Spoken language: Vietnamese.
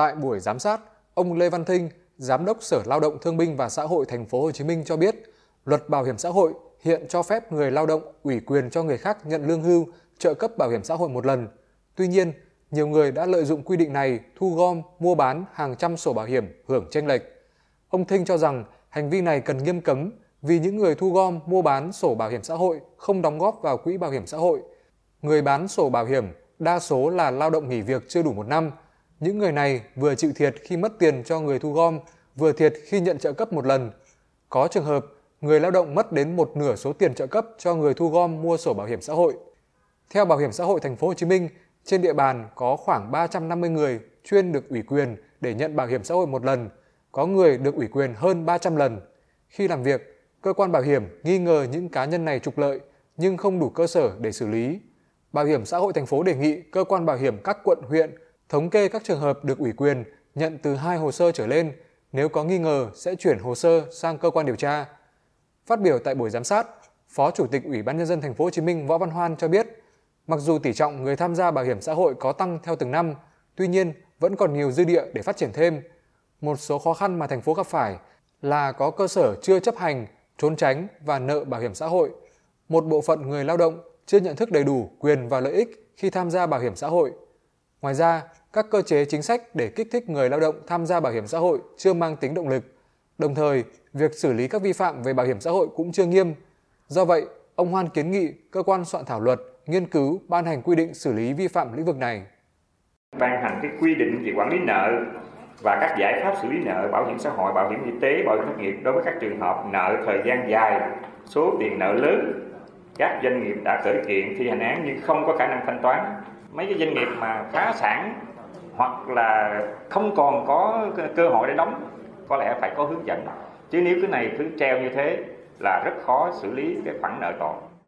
Tại buổi giám sát, ông Lê Văn Thinh, Giám đốc Sở Lao động Thương binh và Xã hội Thành phố Hồ Chí Minh cho biết, luật bảo hiểm xã hội hiện cho phép người lao động ủy quyền cho người khác nhận lương hưu, trợ cấp bảo hiểm xã hội một lần. Tuy nhiên, nhiều người đã lợi dụng quy định này thu gom, mua bán hàng trăm sổ bảo hiểm hưởng chênh lệch. Ông Thinh cho rằng hành vi này cần nghiêm cấm vì những người thu gom, mua bán sổ bảo hiểm xã hội không đóng góp vào quỹ bảo hiểm xã hội. Người bán sổ bảo hiểm đa số là lao động nghỉ việc chưa đủ một năm. Những người này vừa chịu thiệt khi mất tiền cho người thu gom, vừa thiệt khi nhận trợ cấp một lần. Có trường hợp người lao động mất đến một nửa số tiền trợ cấp cho người thu gom mua sổ bảo hiểm xã hội. Theo Bảo hiểm xã hội thành phố Hồ Chí Minh, trên địa bàn có khoảng 350 người chuyên được ủy quyền để nhận bảo hiểm xã hội một lần, có người được ủy quyền hơn 300 lần. Khi làm việc, cơ quan bảo hiểm nghi ngờ những cá nhân này trục lợi nhưng không đủ cơ sở để xử lý. Bảo hiểm xã hội thành phố đề nghị cơ quan bảo hiểm các quận huyện thống kê các trường hợp được ủy quyền nhận từ hai hồ sơ trở lên, nếu có nghi ngờ sẽ chuyển hồ sơ sang cơ quan điều tra. Phát biểu tại buổi giám sát, Phó Chủ tịch Ủy ban nhân dân thành phố Hồ Chí Minh Võ Văn Hoan cho biết, mặc dù tỷ trọng người tham gia bảo hiểm xã hội có tăng theo từng năm, tuy nhiên vẫn còn nhiều dư địa để phát triển thêm. Một số khó khăn mà thành phố gặp phải là có cơ sở chưa chấp hành, trốn tránh và nợ bảo hiểm xã hội. Một bộ phận người lao động chưa nhận thức đầy đủ quyền và lợi ích khi tham gia bảo hiểm xã hội. Ngoài ra, các cơ chế chính sách để kích thích người lao động tham gia bảo hiểm xã hội chưa mang tính động lực. Đồng thời, việc xử lý các vi phạm về bảo hiểm xã hội cũng chưa nghiêm. Do vậy, ông Hoan kiến nghị cơ quan soạn thảo luật nghiên cứu ban hành quy định xử lý vi phạm lĩnh vực này. Ban hành cái quy định về quản lý nợ và các giải pháp xử lý nợ bảo hiểm xã hội, bảo hiểm y tế, bảo hiểm thất nghiệp đối với các trường hợp nợ thời gian dài, số tiền nợ lớn các doanh nghiệp đã khởi kiện thi hành án nhưng không có khả năng thanh toán mấy cái doanh nghiệp mà phá sản hoặc là không còn có cơ hội để đóng, có lẽ phải có hướng dẫn. Chứ nếu cái này cứ treo như thế là rất khó xử lý cái khoản nợ còn